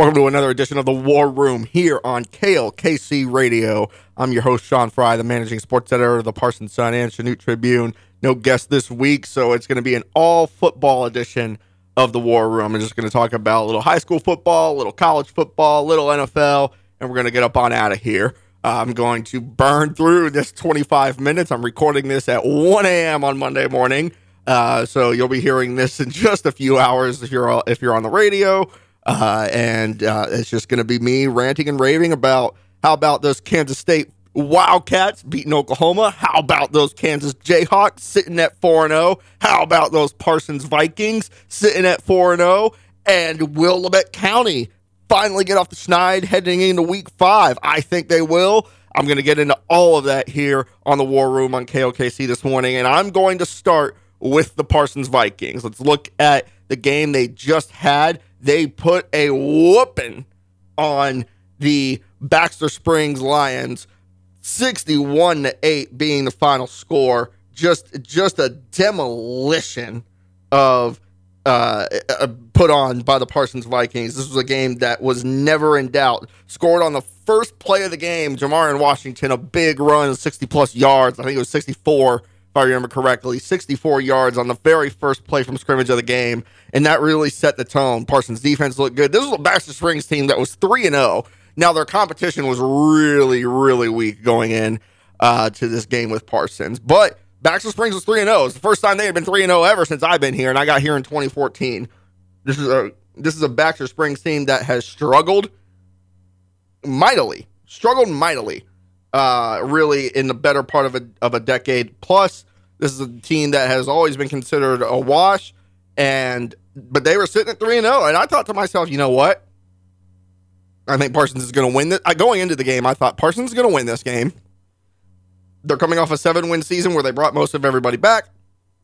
Welcome to another edition of the War Room here on KLKC Radio. I'm your host, Sean Frye, the managing sports editor of the Parsons Sun and Chanute Tribune. No guest this week, so it's going to be an all football edition of the War Room. I'm just going to talk about a little high school football, a little college football, a little NFL, and we're going to get up on out of here. Uh, I'm going to burn through this 25 minutes. I'm recording this at 1 a.m. on Monday morning, uh, so you'll be hearing this in just a few hours if you're if you're on the radio. Uh, and uh, it's just going to be me ranting and raving about how about those Kansas State Wildcats beating Oklahoma? How about those Kansas Jayhawks sitting at 4 0? How about those Parsons Vikings sitting at 4 0? And will County finally get off the schneid heading into week five? I think they will. I'm going to get into all of that here on the War Room on KLKC this morning. And I'm going to start with the Parsons Vikings. Let's look at the game they just had they put a whooping on the Baxter Springs Lions, 61 to 8 being the final score. Just just a demolition of uh, uh, put on by the Parsons Vikings. This was a game that was never in doubt. Scored on the first play of the game, Jamarian Washington, a big run, 60 plus yards. I think it was 64 if I remember correctly, 64 yards on the very first play from scrimmage of the game, and that really set the tone. Parsons' defense looked good. This was a Baxter Springs team that was 3 and 0. Now their competition was really, really weak going in uh, to this game with Parsons, but Baxter Springs was 3 and 0. It's the first time they had been 3 and 0 ever since I've been here, and I got here in 2014. This is a this is a Baxter Springs team that has struggled mightily, struggled mightily uh, really in the better part of a of a decade. Plus, this is a team that has always been considered a wash, and but they were sitting at three and zero, oh, and I thought to myself, you know what? I think Parsons is going to win this. I, going into the game, I thought Parsons is going to win this game. They're coming off a seven win season where they brought most of everybody back.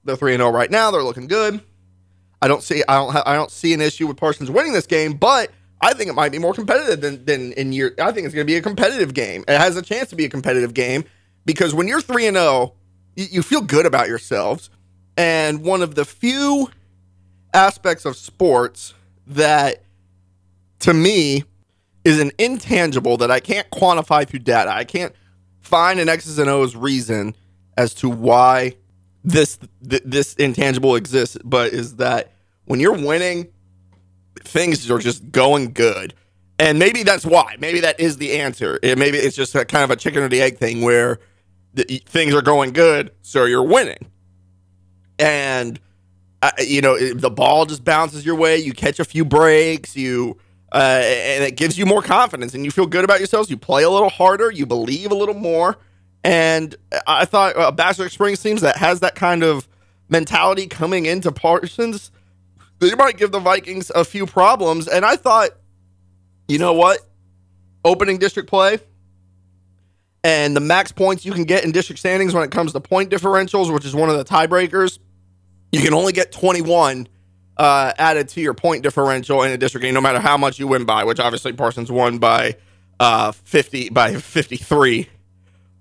They're three and zero oh right now. They're looking good. I don't see I don't ha- I don't see an issue with Parsons winning this game, but I think it might be more competitive than than in year. I think it's going to be a competitive game. It has a chance to be a competitive game because when you're three and zero, oh, you, you feel good about yourselves. And one of the few aspects of sports that, to me, is an intangible that I can't quantify through data. I can't find an X's and O's reason as to why this th- this intangible exists, but is that when you're winning things are just going good. And maybe that's why. Maybe that is the answer. It, maybe it's just a kind of a chicken or the egg thing where the, things are going good, so you're winning. And uh, you know the ball just bounces your way. You catch a few breaks. You uh, and it gives you more confidence, and you feel good about yourselves. You play a little harder. You believe a little more. And I thought uh, Baxter Springs teams that has that kind of mentality coming into Parsons they might give the Vikings a few problems. And I thought, you know what? Opening district play and the max points you can get in district standings when it comes to point differentials, which is one of the tiebreakers, you can only get 21 uh, added to your point differential in a district game, no matter how much you win by. Which obviously Parsons won by uh, 50 by 53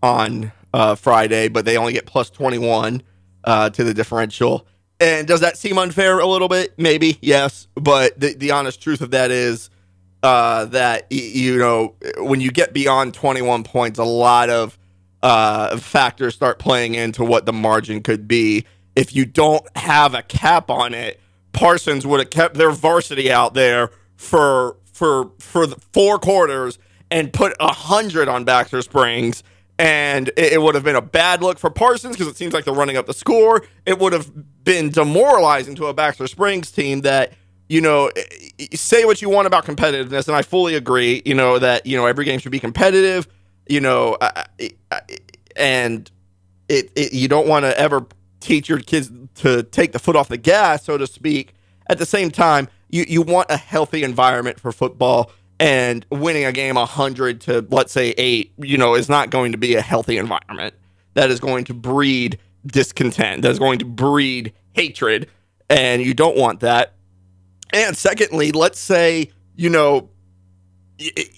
on uh, Friday, but they only get plus 21 uh, to the differential. And does that seem unfair a little bit? Maybe, yes. But the, the honest truth of that is uh, that, you know, when you get beyond 21 points, a lot of uh, factors start playing into what the margin could be. If you don't have a cap on it, Parsons would have kept their varsity out there for for for four quarters and put a hundred on Baxter Springs and it, it, would have been a bad look for Parsons because it seems like they're running up the score. It would have been demoralizing to a Baxter Springs team that you know say what you want about competitiveness, and I fully agree. You know that you know every game should be competitive. You know, and it, it you don't want to ever teach your kids to take the foot off the gas, so to speak. At the same time, you you want a healthy environment for football and winning a game 100 to let's say 8 you know is not going to be a healthy environment. That is going to breed discontent. That is going to breed hatred and you don't want that. And secondly let's say you know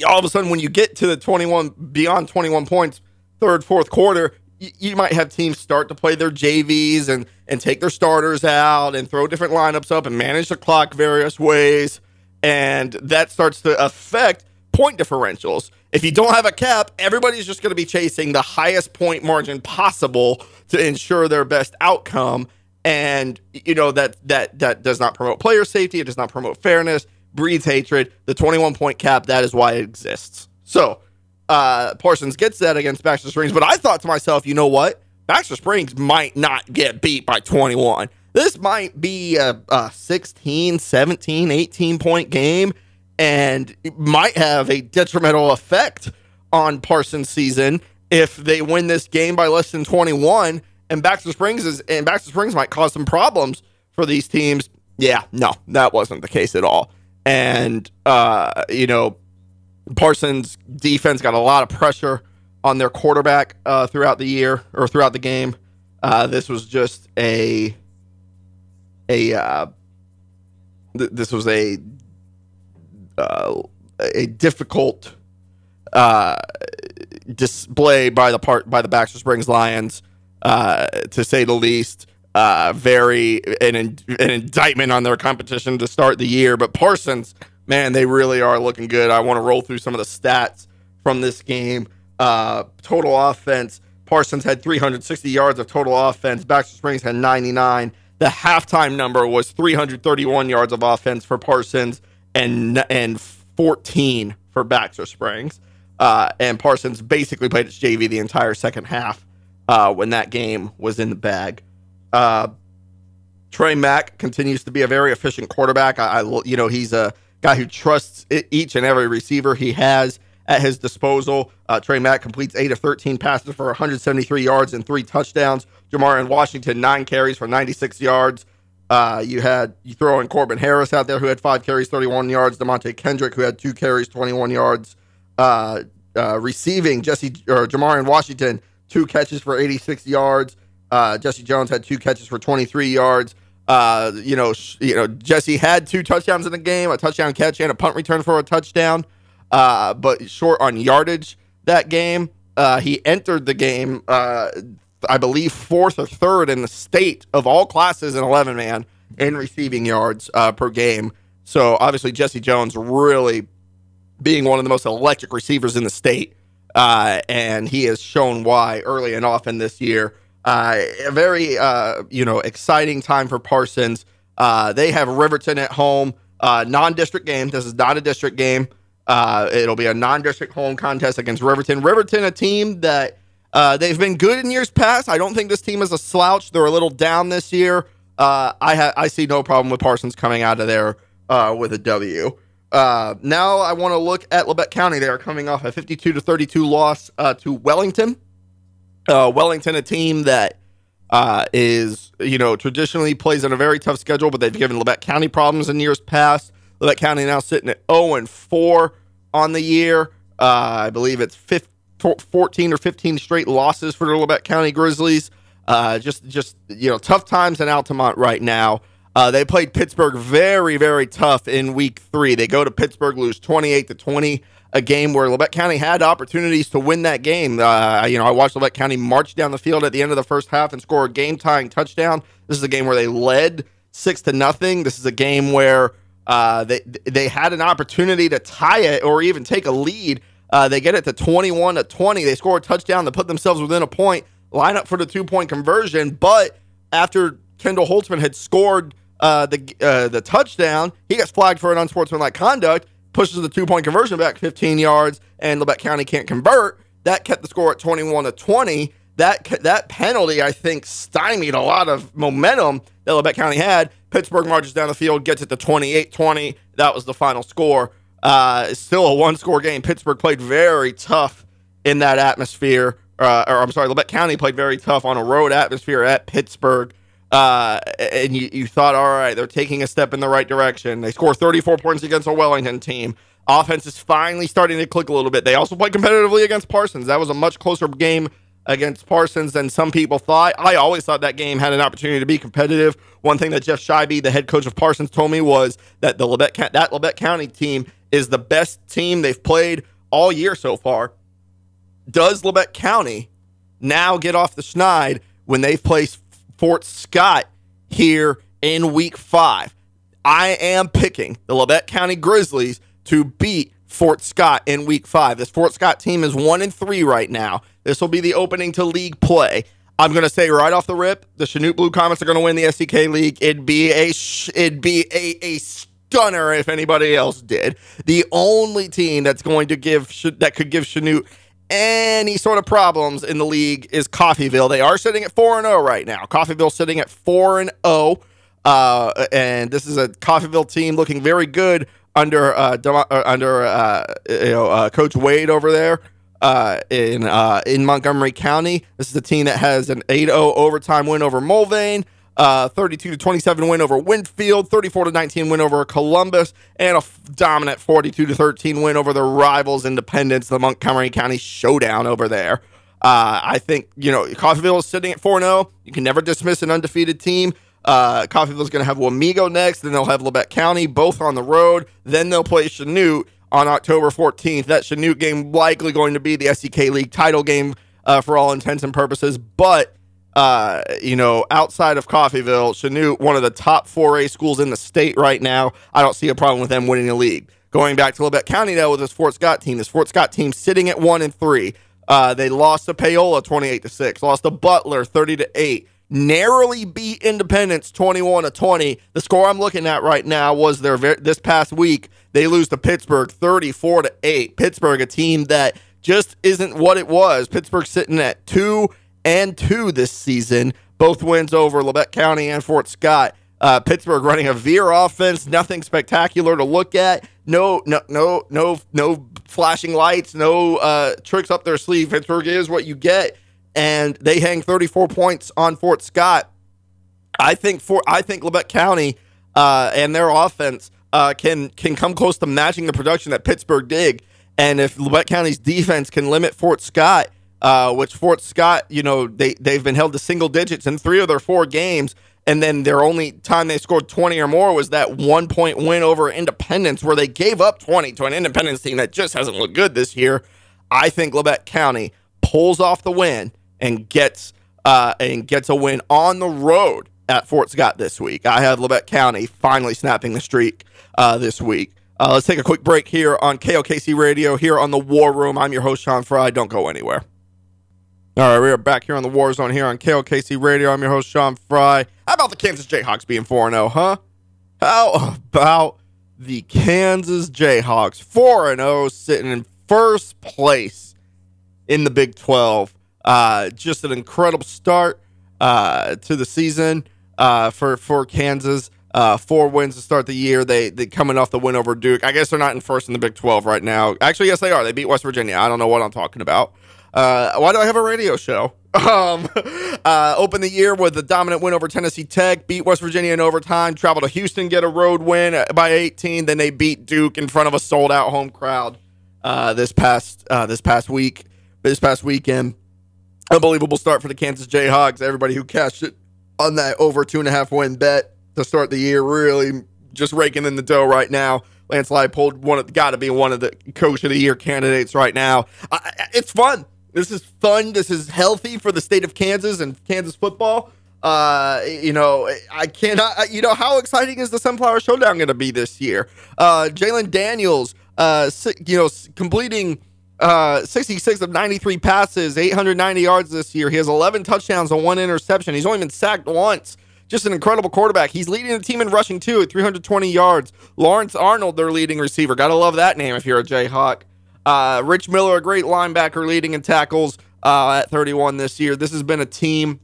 all of a sudden when you get to the 21 beyond 21 points third fourth quarter you might have teams start to play their JVs and and take their starters out and throw different lineups up and manage the clock various ways and that starts to affect point differentials. If you don't have a cap, everybody's just going to be chasing the highest point margin possible to ensure their best outcome. And you know that that that does not promote player safety. It does not promote fairness. Breeds hatred. The 21 point cap. That is why it exists. So uh, Parsons gets that against Baxter Springs. But I thought to myself, you know what? Baxter Springs might not get beat by 21. This might be a, a 16, 17, 18 point game and might have a detrimental effect on Parsons' season if they win this game by less than 21. And Baxter Springs is and Baxter Springs might cause some problems for these teams. Yeah, no, that wasn't the case at all. And uh, you know, Parsons defense got a lot of pressure on their quarterback uh, throughout the year or throughout the game. Uh, this was just a a uh, th- this was a uh, a difficult uh, display by the part by the Baxter Springs Lions, uh, to say the least. very an, an indictment on their competition to start the year, but Parsons man, they really are looking good. I want to roll through some of the stats from this game. Uh, total offense. Parsons had 360 yards of total offense. Baxter Springs had 99. The halftime number was 331 yards of offense for Parsons and and 14 for Baxter Springs. Uh, and Parsons basically played its JV the entire second half uh, when that game was in the bag. Uh, Trey Mack continues to be a very efficient quarterback. I, I you know, he's a guy who trusts each and every receiver he has at his disposal. Uh, Trey Mack completes 8 of 13 passes for 173 yards and three touchdowns. Jamarian Washington, nine carries for 96 yards. Uh, you had you throw in Corbin Harris out there who had five carries, 31 yards. Demonte Kendrick who had two carries, 21 yards. Uh, uh, receiving Jesse or Jamarian Washington two catches for 86 yards. Uh, Jesse Jones had two catches for 23 yards. Uh, you know, sh- you know, Jesse had two touchdowns in the game, a touchdown catch and a punt return for a touchdown, uh, but short on yardage that game. He entered the game, I believe, fourth or third in the state of all classes in 11 man in receiving yards uh, per game. So obviously, Jesse Jones really being one of the most electric receivers in the state, uh, and he has shown why early and often this year. Uh, a very uh, you know exciting time for Parsons. Uh, they have Riverton at home, uh, non-district game. This is not a district game. It'll be a non-district home contest against Riverton. Riverton, a team that uh, they've been good in years past. I don't think this team is a slouch. They're a little down this year. I ha- I see no problem with Parsons coming out of there with a W. now I want to look at Labette County. They are coming off a 52 to 32 loss to Wellington. Uh, Wellington, a team that uh, is, you know, traditionally plays on a very tough schedule, but they've given Labette County problems in years past. Labette County now sitting at 0 and 4 on the year. Uh, I believe it's 15, 14 or 15 straight losses for the Labette County Grizzlies. Uh, just, just you know, tough times in Altamont right now. Uh, they played Pittsburgh very, very tough in week three. They go to Pittsburgh, lose 28 to 20 a game where Labette County had opportunities to win that game. Uh, you know, I watched Labette County march down the field at the end of the first half and score a game tying touchdown. This is a game where they led six to nothing. This is a game where uh, they they had an opportunity to tie it or even take a lead. Uh, they get it to 21 to 20. They score a touchdown to put themselves within a point, line up for the two point conversion. But after Kendall Holtzman had scored uh, the uh, the touchdown, he gets flagged for an unsportsmanlike conduct pushes the two point conversion back 15 yards, and Labette County can't convert. That kept the score at 21 to 20. That that penalty, I think, stymied a lot of momentum that Labette County had. Pittsburgh marches down the field, gets it to 28 20. That was the final score. Uh, still a one score game. Pittsburgh played very tough in that atmosphere. Uh, or I'm sorry, Labette County played very tough on a road atmosphere at Pittsburgh. Uh, and you, you thought, all right, they're taking a step in the right direction. They score 34 points against a Wellington team. Offense is finally starting to click a little bit. They also played competitively against Parsons. That was a much closer game against Parsons than some people thought. I always thought that game had an opportunity to be competitive. One thing that Jeff Scheibe, the head coach of Parsons, told me was that the Labette, that Labette County team is the best team they've played all year so far. Does Labette County now get off the schneid when they've placed Fort Scott here in week five. I am picking the Labette County Grizzlies to beat Fort Scott in week five. This Fort Scott team is one and three right now. This will be the opening to league play. I'm going to say right off the rip, the Chanute Blue Comets are going to win the SCK League. It'd be a sh- it'd be a, a stunner if anybody else did. The only team that's going to give that could give Chanute any sort of problems in the league is Coffeyville. They are sitting at 4 and 0 right now. Coffeyville sitting at 4 and 0. Uh, and this is a Coffeyville team looking very good under uh, uh under uh, you know uh, Coach Wade over there in in Montgomery County. This is a team that has an 8-0 overtime win over Mulvane. Uh, 32 to 27 win over Winfield, 34 to 19 win over Columbus, and a f- dominant 42 to 13 win over the rivals Independence, the Montgomery County showdown over there. Uh, I think, you know, Coffeyville is sitting at 4 0. You can never dismiss an undefeated team. Uh, is going to have Wamego next, then they'll have Labette County, both on the road. Then they'll play Chanute on October 14th. That Chanute game likely going to be the SCK League title game uh, for all intents and purposes. But, uh, you know, outside of Coffeyville, Chanute, one of the top 4A schools in the state right now, I don't see a problem with them winning the league. Going back to Labette County, though, with this Fort Scott team, this Fort Scott team sitting at 1 and 3. Uh, they lost to Paola 28 to 6, lost to Butler 30 to 8 narrowly beat Independence 21 to 20. The score I'm looking at right now was their this past week. They lose to Pittsburgh 34 to 8. Pittsburgh, a team that just isn't what it was. Pittsburgh sitting at 2 and 2 this season. Both wins over Labette County and Fort Scott. Uh, Pittsburgh running a veer offense, nothing spectacular to look at. No, no, no, no, no flashing lights, no uh, tricks up their sleeve. Pittsburgh is what you get and they hang 34 points on Fort Scott. I think for I think Labette County uh, and their offense uh, can can come close to matching the production that Pittsburgh did. And if Labette County's defense can limit Fort Scott, uh, which Fort Scott, you know, they they've been held to single digits in three of their four games, and then their only time they scored 20 or more was that one point win over Independence, where they gave up 20 to an Independence team that just hasn't looked good this year. I think Labette County pulls off the win and gets uh, and gets a win on the road at Fort Scott this week. I have Labette County finally snapping the streak uh, this week. Uh, let's take a quick break here on KLKC Radio here on the War Room. I'm your host Sean Frye. Don't go anywhere. All right, we are back here on the War Zone here on KLKC Radio. I'm your host Sean Frye. How about the Kansas Jayhawks being 4 0, huh? How about the Kansas Jayhawks 4 0 sitting in first place in the Big 12? Uh, just an incredible start uh, to the season uh, for for Kansas. Uh, four wins to start the year. They they coming off the win over Duke. I guess they're not in first in the Big Twelve right now. Actually, yes, they are. They beat West Virginia. I don't know what I'm talking about. Uh, why do I have a radio show? Um, uh, open the year with a dominant win over Tennessee Tech, beat West Virginia in overtime, travel to Houston, get a road win by 18. Then they beat Duke in front of a sold out home crowd uh, this past uh, this past week, this past weekend. Unbelievable start for the Kansas Jayhawks. Everybody who cashed it on that over two and a half win bet to start the year really just raking in the dough right now. Lance Leipold, one got to be one of the coach of the year candidates right now. I, it's fun. This is fun. This is healthy for the state of Kansas and Kansas football. Uh, you know, I cannot. You know, how exciting is the Sunflower Showdown going to be this year? Uh, Jalen Daniels, uh, you know, completing uh, 66 of 93 passes, 890 yards this year. He has 11 touchdowns and one interception. He's only been sacked once. Just an incredible quarterback. He's leading the team in rushing too at 320 yards. Lawrence Arnold, their leading receiver. Gotta love that name if you're a Jayhawk. Uh, Rich Miller, a great linebacker, leading in tackles uh, at 31 this year. This has been a team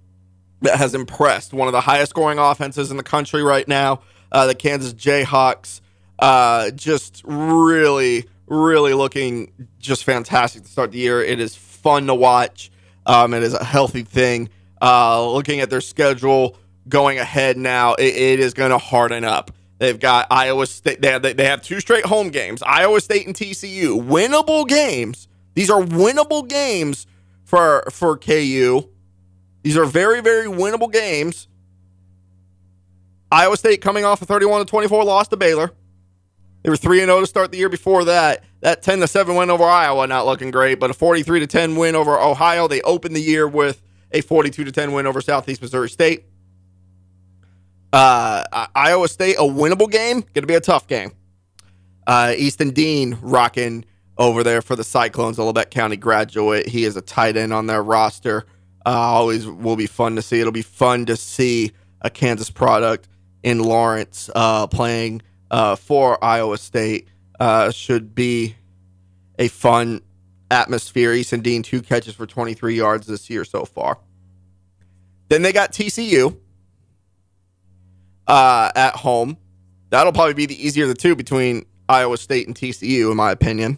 that has impressed. One of the highest scoring offenses in the country right now. Uh, the Kansas Jayhawks uh, just really really looking just fantastic to start the year. It is fun to watch. Um, it is a healthy thing. Uh, looking at their schedule going ahead now, it, it is going to harden up. They've got Iowa State. They have, they have two straight home games Iowa State and TCU. Winnable games. These are winnable games for, for KU. These are very, very winnable games. Iowa State coming off a 31 to 24 loss to Baylor. They were 3 0 to start the year before that. That 10 to 7 win over Iowa, not looking great, but a 43 to 10 win over Ohio. They opened the year with a 42 to 10 win over Southeast Missouri State. Uh, Iowa State, a winnable game, going to be a tough game. Uh, Easton Dean rocking over there for the Cyclones, a Labette County graduate. He is a tight end on their roster. Uh, always will be fun to see. It'll be fun to see a Kansas product in Lawrence uh, playing uh, for Iowa State. Uh, should be a fun atmosphere. Easton Dean, two catches for 23 yards this year so far. Then they got TCU uh, at home. That'll probably be the easier of the two between Iowa State and TCU, in my opinion.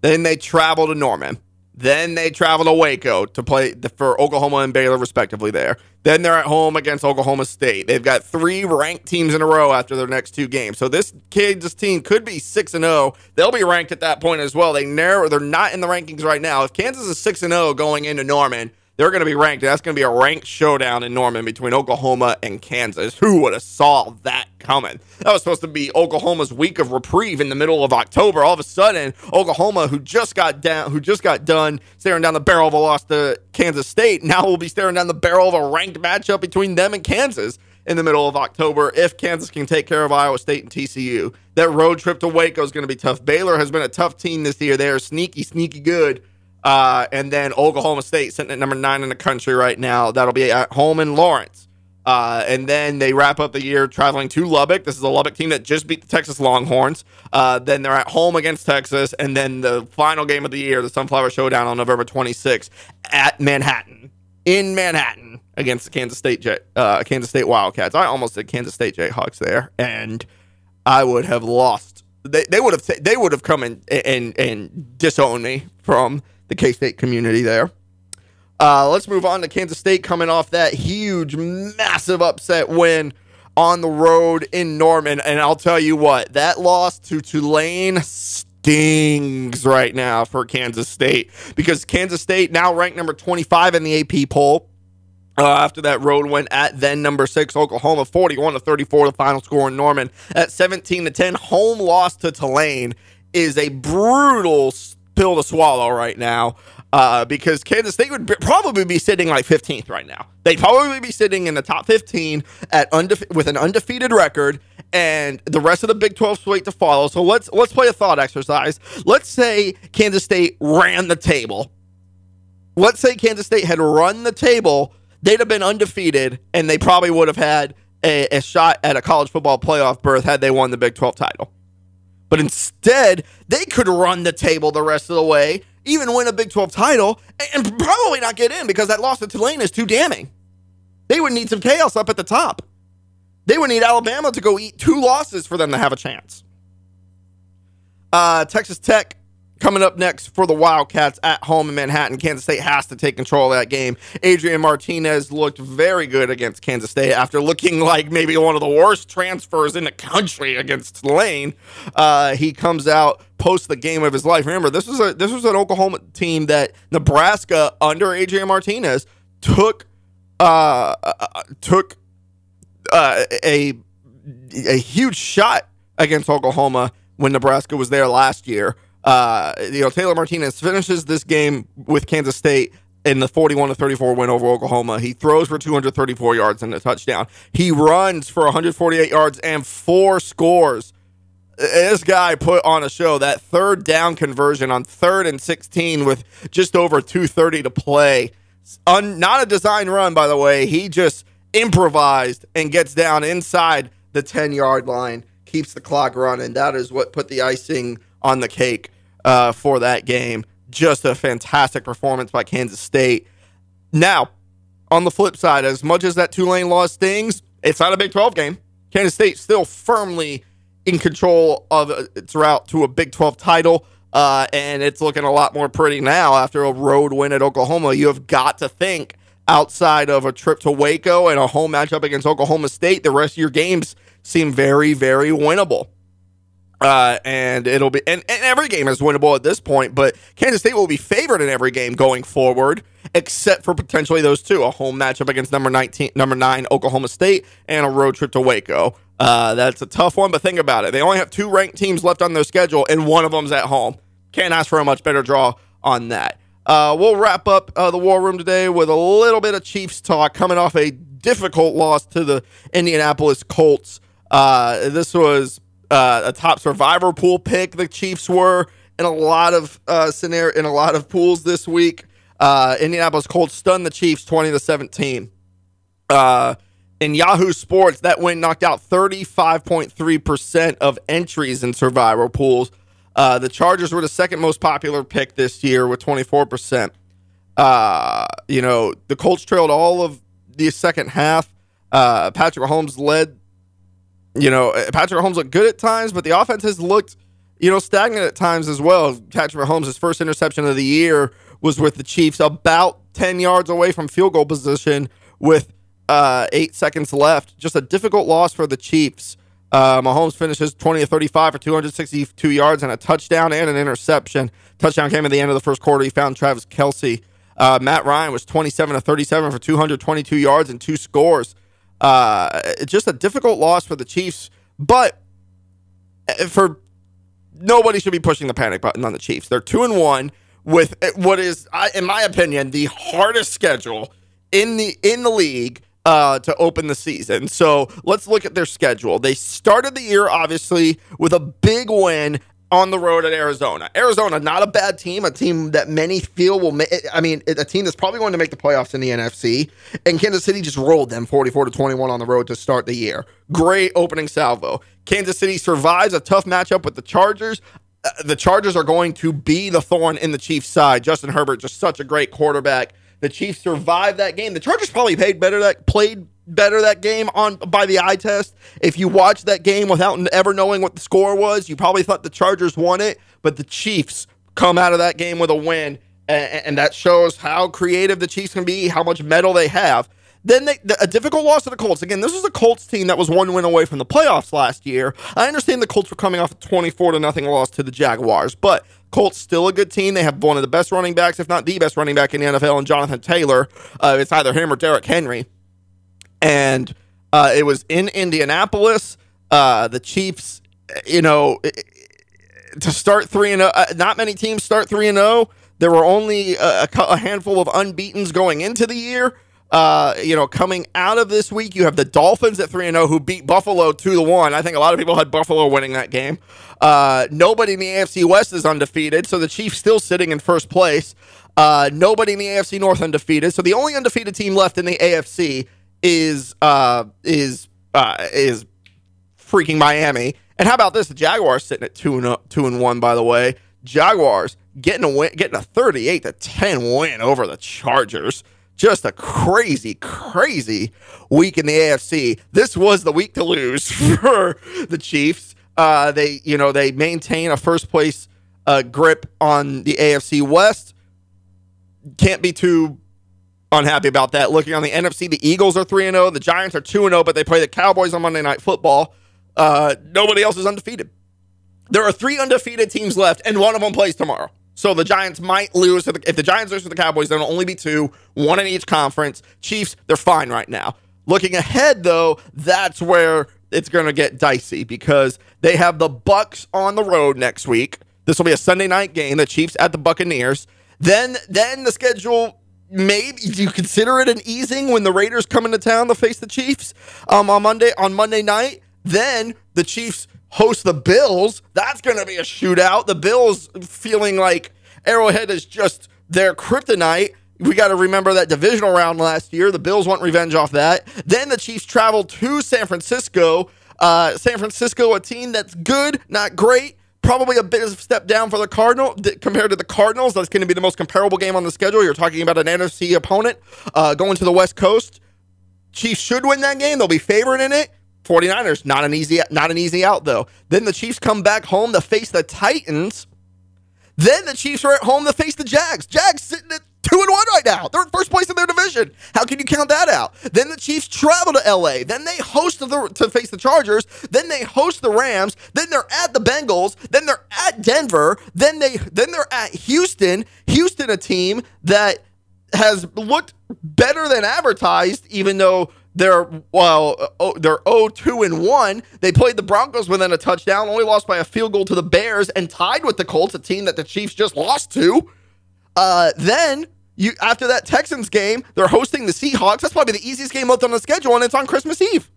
Then they travel to Norman. Then they travel to Waco to play the, for Oklahoma and Baylor, respectively, there. Then they're at home against Oklahoma State. They've got three ranked teams in a row after their next two games. So this Kansas team could be 6 and 0. They'll be ranked at that point as well. They narrow, they're not in the rankings right now. If Kansas is 6 and 0 going into Norman, they're going to be ranked. That's going to be a ranked showdown in Norman between Oklahoma and Kansas. Who would have saw that coming? That was supposed to be Oklahoma's week of reprieve in the middle of October. All of a sudden, Oklahoma, who just got down, who just got done staring down the barrel of a loss to Kansas State, now will be staring down the barrel of a ranked matchup between them and Kansas in the middle of October if Kansas can take care of Iowa State and TCU. That road trip to Waco is going to be tough. Baylor has been a tough team this year. They are sneaky, sneaky good. Uh, and then Oklahoma State sitting at number nine in the country right now. That'll be at home in Lawrence. Uh, and then they wrap up the year traveling to Lubbock. This is a Lubbock team that just beat the Texas Longhorns. Uh, then they're at home against Texas. And then the final game of the year, the Sunflower Showdown on November 26th at Manhattan, in Manhattan against the Kansas State J- uh, Kansas State Wildcats. I almost said Kansas State Jayhawks there, and I would have lost. They, they would have they would have come and and and disowned me from the K State community there. Uh, let's move on to Kansas State coming off that huge, massive upset win on the road in Norman. And I'll tell you what, that loss to Tulane stings right now for Kansas State because Kansas State now ranked number 25 in the AP poll. Uh, after that road win at then number six Oklahoma, 41 to 34, the final score in Norman. At 17 to 10, home loss to Tulane is a brutal pill to swallow right now uh, because Kansas State would be, probably be sitting like 15th right now. They'd probably be sitting in the top 15 at undefe- with an undefeated record, and the rest of the Big 12 slate to follow. So let's let's play a thought exercise. Let's say Kansas State ran the table. Let's say Kansas State had run the table. They'd have been undefeated, and they probably would have had a, a shot at a college football playoff berth had they won the Big 12 title. But instead, they could run the table the rest of the way, even win a Big 12 title, and probably not get in because that loss to Tulane is too damning. They would need some chaos up at the top. They would need Alabama to go eat two losses for them to have a chance. Uh, Texas Tech Coming up next for the Wildcats at home in Manhattan, Kansas State has to take control of that game. Adrian Martinez looked very good against Kansas State after looking like maybe one of the worst transfers in the country against Tulane. Uh, he comes out post the game of his life. Remember, this was a this was an Oklahoma team that Nebraska under Adrian Martinez took uh, uh took uh, a a huge shot against Oklahoma when Nebraska was there last year. Uh, you know, Taylor Martinez finishes this game with Kansas State in the 41 to 34 win over Oklahoma. He throws for 234 yards and a touchdown. He runs for 148 yards and four scores. This guy put on a show that third down conversion on third and 16 with just over 230 to play. Un, not a design run, by the way. He just improvised and gets down inside the 10 yard line, keeps the clock running. That is what put the icing on the cake uh, for that game. Just a fantastic performance by Kansas State. Now, on the flip side, as much as that Tulane loss stings, it's not a Big 12 game. Kansas State still firmly in control of its route to a Big 12 title. Uh, and it's looking a lot more pretty now after a road win at Oklahoma. You have got to think outside of a trip to Waco and a home matchup against Oklahoma State, the rest of your games seem very, very winnable. Uh, and it'll be and, and every game is winnable at this point, but Kansas State will be favored in every game going forward, except for potentially those two: a home matchup against number nineteen, number nine Oklahoma State, and a road trip to Waco. Uh, that's a tough one, but think about it: they only have two ranked teams left on their schedule, and one of them's at home. Can't ask for a much better draw on that. Uh, we'll wrap up uh, the War Room today with a little bit of Chiefs talk coming off a difficult loss to the Indianapolis Colts. Uh, this was uh, a top survivor pool pick. The Chiefs were in a lot of uh, scenario in a lot of pools this week. Uh, Indianapolis Colts stunned the Chiefs twenty to seventeen. in Yahoo Sports, that win knocked out thirty five point three percent of entries in survivor pools. Uh, the Chargers were the second most popular pick this year with 24%. Uh, you know, the Colts trailed all of the second half. Uh, Patrick Mahomes led. You know, Patrick Mahomes looked good at times, but the offense has looked, you know, stagnant at times as well. Patrick Mahomes' first interception of the year was with the Chiefs, about 10 yards away from field goal position with uh, eight seconds left. Just a difficult loss for the Chiefs. Uh, Mahomes finishes 20 to 35 for 262 yards and a touchdown and an interception. Touchdown came at the end of the first quarter. He found Travis Kelce. Uh, Matt Ryan was 27 to 37 for 222 yards and two scores. Uh, just a difficult loss for the Chiefs, but uh, for nobody should be pushing the panic button on the Chiefs. They're two and one with uh, what is, in my opinion, the hardest schedule in the in the league uh, to open the season. So let's look at their schedule. They started the year, obviously, with a big win on the road at Arizona. Arizona, not a bad team, a team that many feel will I mean, a team that's probably going to make the playoffs in the NFC. And Kansas City just rolled them 44 to 21 on the road to start the year. Great opening salvo. Kansas City survives a tough matchup with the Chargers. Uh, the Chargers are going to be the thorn in the Chiefs' side. Justin Herbert, just such a great quarterback. The Chiefs survived that game. The Chargers probably played better that played better that game on by the eye test. If you watched that game without ever knowing what the score was, you probably thought the Chargers won it, but the Chiefs come out of that game with a win, and, and that shows how creative the Chiefs can be, how much metal they have. Then they, a difficult loss to the Colts. Again, this was a Colts team that was one win away from the playoffs last year. I understand the Colts were coming off a 24 to nothing loss to the Jaguars, but Colts still a good team. They have one of the best running backs, if not the best running back in the NFL, and Jonathan Taylor. Uh, it's either him or Derrick Henry. And uh, it was in Indianapolis. Uh, the Chiefs, you know, to start three and zero. Oh, uh, not many teams start three and zero. Oh. There were only a, a handful of unbeaten's going into the year. Uh, you know, coming out of this week, you have the Dolphins at 3 0 who beat Buffalo 2 to 1. I think a lot of people had Buffalo winning that game. Uh, nobody in the AFC West is undefeated, so the Chiefs still sitting in first place. Uh, nobody in the AFC North undefeated. So the only undefeated team left in the AFC is uh, is uh, is freaking Miami. And how about this? The Jaguars sitting at two and uh, two and one. By the way, Jaguars getting a win, getting a thirty-eight to ten win over the Chargers just a crazy, crazy week in the AFC. This was the week to lose for the Chiefs. Uh, they, you know, they maintain a first place uh, grip on the AFC West. Can't be too unhappy about that. Looking on the NFC, the Eagles are 3 and 0. The Giants are 2 and 0, but they play the Cowboys on Monday Night Football. Uh, nobody else is undefeated. There are three undefeated teams left, and one of them plays tomorrow. So the Giants might lose. If the Giants lose to the Cowboys, there'll only be two, one in each conference. Chiefs, they're fine right now. Looking ahead, though, that's where it's going to get dicey because they have the Bucks on the road next week. This will be a Sunday night game. The Chiefs at the Buccaneers. Then, then the schedule. Maybe you consider it an easing when the Raiders come into town to face the Chiefs um, on Monday on Monday night? Then the Chiefs host the Bills. That's going to be a shootout. The Bills feeling like Arrowhead is just their kryptonite. We got to remember that divisional round last year. The Bills want revenge off that. Then the Chiefs travel to San Francisco. Uh, San Francisco, a team that's good, not great. Probably a bit of a step down for the Cardinal compared to the Cardinals. That's going to be the most comparable game on the schedule. You're talking about an NFC opponent uh, going to the West Coast. Chiefs should win that game. They'll be favored in it. 49ers, not an easy not an easy out though. Then the Chiefs come back home to face the Titans. Then the Chiefs are at home to face the Jags. Jags sitting at two and one right now. They're in first place in their division. How can you count that out? Then the Chiefs travel to LA. Then they host the, to face the Chargers. Then they host the Rams. Then they're at the Bengals. Then they're at Denver. Then they then they're at Houston. Houston, a team that has looked better than advertised, even though they're well, oh, they're 0-2 and 1. They played the Broncos within a touchdown, only lost by a field goal to the Bears and tied with the Colts, a team that the Chiefs just lost to. Uh, then you after that Texans game, they're hosting the Seahawks. That's probably the easiest game left on the schedule, and it's on Christmas Eve.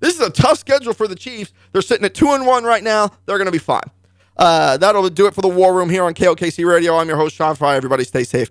This is a tough schedule for the Chiefs. They're sitting at two and one right now. They're going to be fine. Uh, that'll do it for the War Room here on KLKC Radio. I'm your host Sean Frye. Everybody, stay safe.